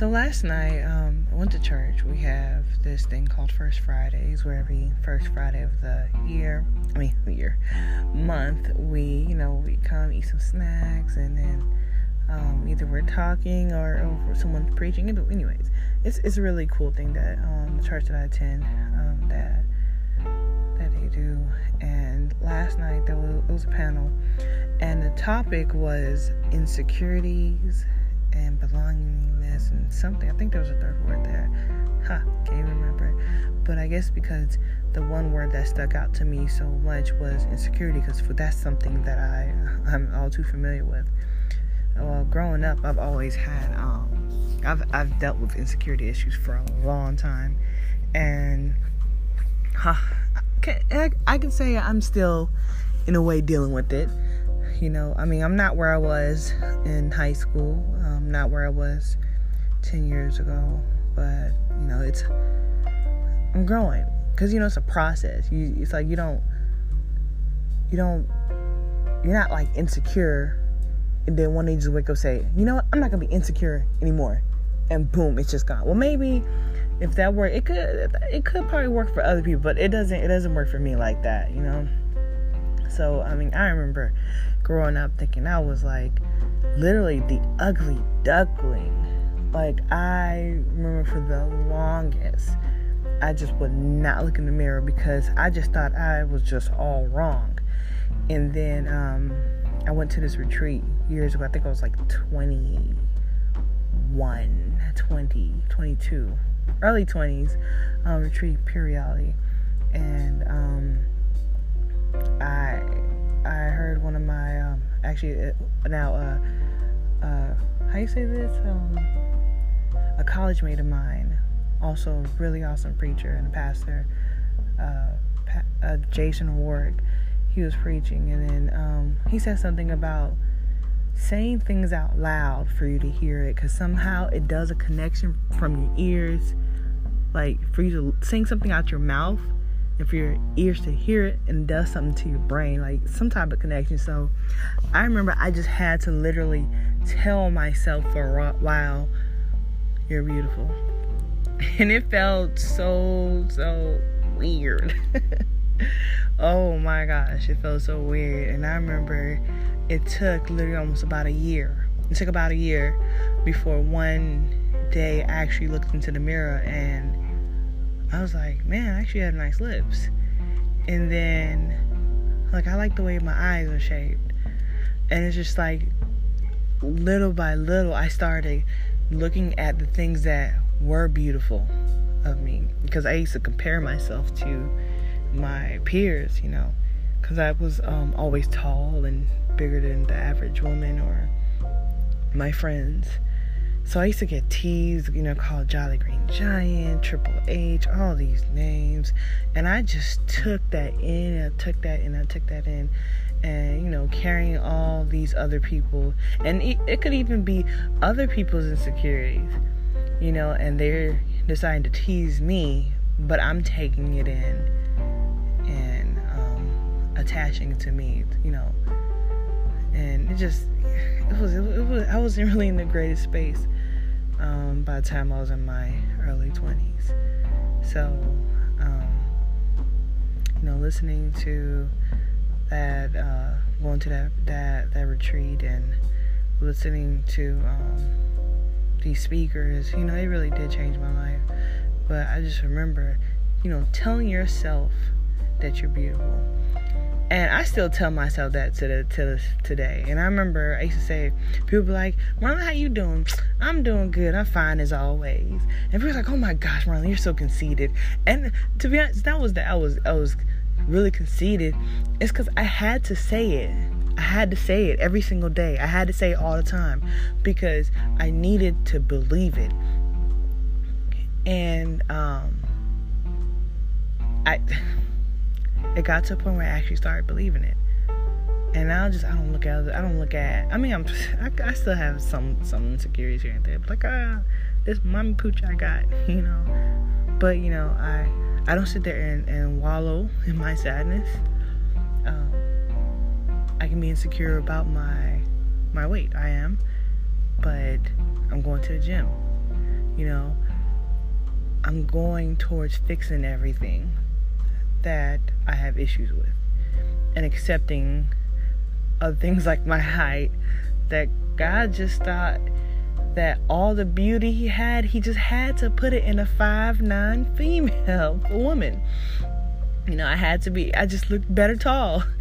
So last night, um, I went to church. We have this thing called First Fridays, where every first Friday of the year, I mean, year, month, we, you know, we come eat some snacks, and then um, either we're talking or, or someone's preaching. Anyways, it's it's a really cool thing that um, the church that I attend um, that that they do. And last night there was, was a panel, and the topic was insecurities and belongingness and something. I think there was a third word there. Huh, can't remember. But I guess because the one word that stuck out to me so much was insecurity, because that's something that I I'm all too familiar with. Well, growing up, I've always had um, I've I've dealt with insecurity issues for a long time, and huh, I, I can say I'm still in a way dealing with it you know, I mean, I'm not where I was in high school. I'm not where I was 10 years ago, but you know, it's I'm growing because you know it's a process. You, it's like you don't, you don't, you're not like insecure, and then one day you just wake up and say, you know what, I'm not gonna be insecure anymore, and boom, it's just gone. Well, maybe if that worked, it could, it could probably work for other people, but it doesn't, it doesn't work for me like that, you know. So I mean, I remember growing up thinking I was like literally the ugly duckling. Like I remember for the longest, I just would not look in the mirror because I just thought I was just all wrong. And then um, I went to this retreat years ago. I think I was like 21, 20, 22, early 20s um, retreat periodically. And um, I I heard one of my um, actually uh, now uh, uh, how you say this um, a college mate of mine, also a really awesome preacher and a pastor, uh, uh, Jason Warwick. He was preaching, and then um, he said something about saying things out loud for you to hear it, because somehow it does a connection from your ears, like for you to sing something out your mouth and for your ears to hear it and does something to your brain, like some type of connection. So I remember I just had to literally tell myself for a while, You're beautiful. And it felt so, so weird. oh my gosh, it felt so weird. And I remember it took literally almost about a year. It took about a year before one day I actually looked into the mirror and I was like, man, I actually have nice lips. And then, like, I like the way my eyes are shaped. And it's just like, little by little, I started looking at the things that were beautiful of me. Because I used to compare myself to my peers, you know. Because I was um, always tall and bigger than the average woman or my friends. So I used to get teased, you know, called Jolly Green Giant, Triple H, all these names. And I just took that in, I took that in, I took that in. And, you know, carrying all these other people. And it, it could even be other people's insecurities, you know, and they're deciding to tease me, but I'm taking it in and um, attaching it to me, you know. And it just, it was, it was, I wasn't really in the greatest space um, by the time I was in my early 20s. So, um, you know, listening to that, uh, going to that, that, that retreat and listening to um, these speakers, you know, it really did change my life. But I just remember, you know, telling yourself that you're beautiful and I still tell myself that to the to today. And I remember I used to say, people be like, Marlon, how you doing? I'm doing good. I'm fine as always. And people like, oh my gosh, Marlon, you're so conceited. And to be honest, that was that I was I was really conceited. It's because I had to say it. I had to say it every single day. I had to say it all the time because I needed to believe it. And um, I it got to a point where I actually started believing it. And now just I don't look at I don't look at I mean I'm I, I still have some some insecurities here and there but like ah uh, this mommy pooch I got you know. But you know I I don't sit there and, and wallow in my sadness. Um, I can be insecure about my my weight I am. But I'm going to the gym you know, I'm going towards fixing everything that I have issues with and accepting of things like my height that God just thought that all the beauty he had, he just had to put it in a five nine female woman. You know, I had to be I just looked better tall.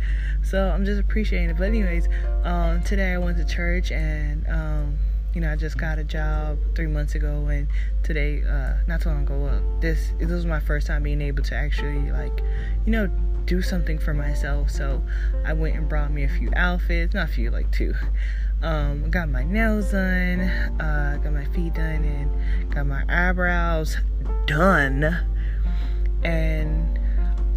So I'm just appreciating it. But anyways, um, today I went to church and um, you know, I just got a job three months ago, and today, uh, not too long ago, uh, this this was my first time being able to actually like, you know, do something for myself. So I went and brought me a few outfits, not a few, like two. Um, got my nails done, uh, got my feet done, and got my eyebrows done, and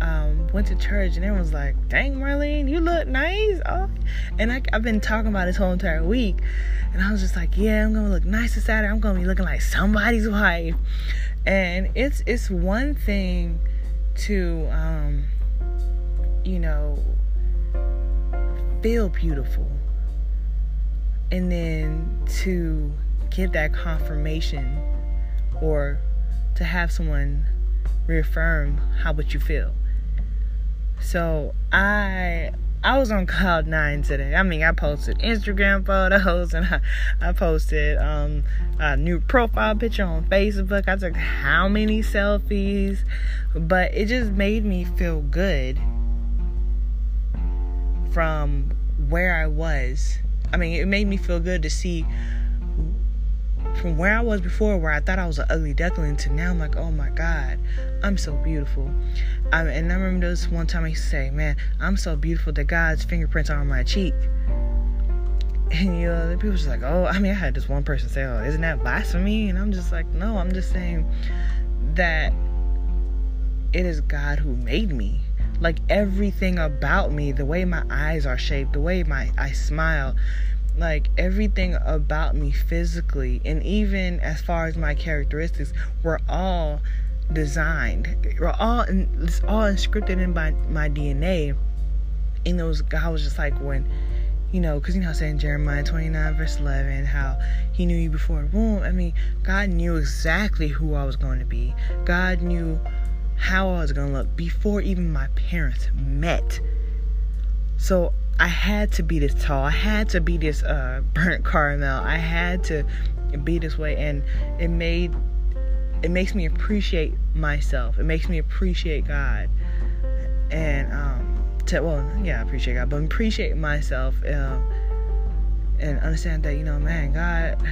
um, went to church and everyone was like, "Dang, Marlene, you look nice." Oh, and I, have been talking about this whole entire week, and I was just like, "Yeah, I'm gonna look nice this Saturday. I'm gonna be looking like somebody's wife." And it's it's one thing to, um, you know, feel beautiful, and then to get that confirmation, or to have someone reaffirm how would you feel so I I was on cloud nine today. I mean, I posted Instagram photos and I, I posted um, a new profile picture on Facebook. I took how many selfies, but it just made me feel good from where I was. I mean, it made me feel good to see from where I was before, where I thought I was an ugly duckling, to now I'm like, oh my God, I'm so beautiful. I, and I remember this one time I used to say, man, I'm so beautiful that God's fingerprints are on my cheek. And you know, people just like, oh, I mean, I had this one person say, oh, isn't that blasphemy? And I'm just like, no, I'm just saying that it is God who made me. Like everything about me, the way my eyes are shaped, the way my I smile, like everything about me physically and even as far as my characteristics were all designed were all it's all inscripted in my my dna and those god was just like when you know because you know saying jeremiah 29 verse 11 how he knew you before the womb. I mean god knew exactly who i was going to be. God knew how i was going to look before even my parents met. So I had to be this tall. I had to be this uh, burnt caramel. I had to be this way, and it made it makes me appreciate myself. It makes me appreciate God, and um, to well, yeah, I appreciate God, but appreciate myself, uh, and understand that you know, man, God,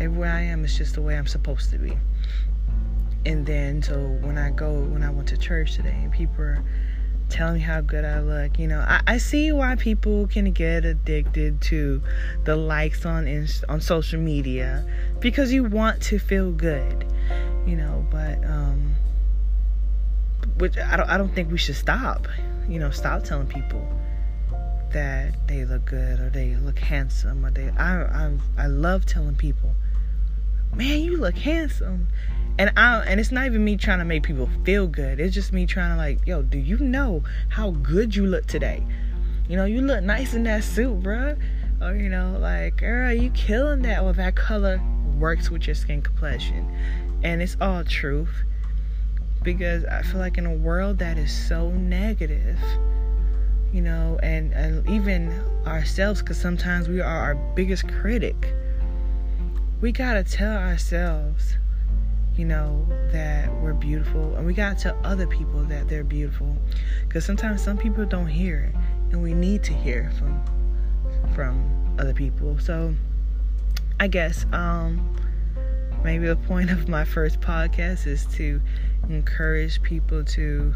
everywhere I am is just the way I'm supposed to be. And then, so when I go, when I went to church today, and people. Are, tell me how good I look. You know, I, I see why people can get addicted to the likes on on social media because you want to feel good. You know, but um, which I don't I don't think we should stop. You know, stop telling people that they look good or they look handsome or they I I I love telling people, man, you look handsome and I and it's not even me trying to make people feel good. It's just me trying to like, yo, do you know how good you look today? You know, you look nice in that suit, bruh. Or you know, like, girl, you killing that. Well, that color works with your skin complexion, and it's all truth. Because I feel like in a world that is so negative, you know, and, and even ourselves, because sometimes we are our biggest critic. We gotta tell ourselves you know, that we're beautiful. And we got to tell other people that they're beautiful. Because sometimes some people don't hear it. And we need to hear from from other people. So I guess um maybe the point of my first podcast is to encourage people to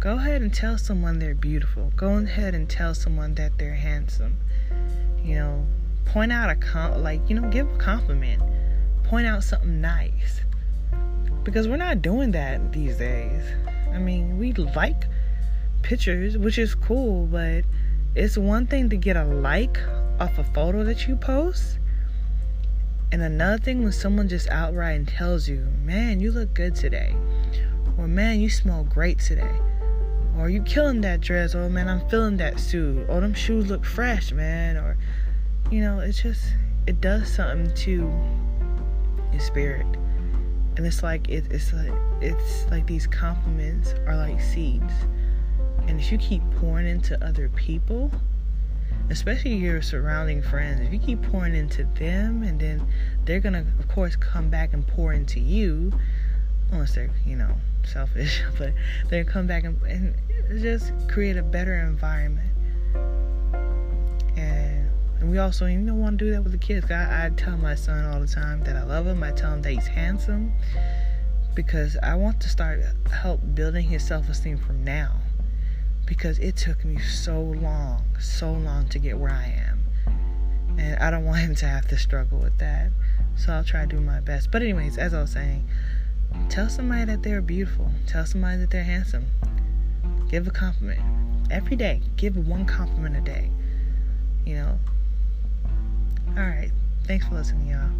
go ahead and tell someone they're beautiful. Go ahead and tell someone that they're handsome. You know, point out a com like, you know, give a compliment. Point out something nice because we're not doing that these days. I mean, we like pictures, which is cool, but it's one thing to get a like off a photo that you post. And another thing when someone just outright and tells you, man, you look good today. Or man, you smell great today. Or you killing that dress. Or man, I'm feeling that suit. Or them shoes look fresh, man. Or, you know, it's just, it does something to your spirit. And it's like it, it's like it's like these compliments are like seeds. And if you keep pouring into other people, especially your surrounding friends, if you keep pouring into them and then they're gonna of course come back and pour into you, unless they're, you know, selfish, but they're come back and, and just create a better environment. And, we also you don't want to do that with the kids. I, I tell my son all the time that I love him. I tell him that he's handsome because I want to start help building his self esteem from now. Because it took me so long, so long to get where I am. And I don't want him to have to struggle with that. So I'll try to do my best. But anyways, as I was saying, tell somebody that they're beautiful. Tell somebody that they're handsome. Give a compliment. Every day. Give one compliment a day. Thanks for listening, y'all.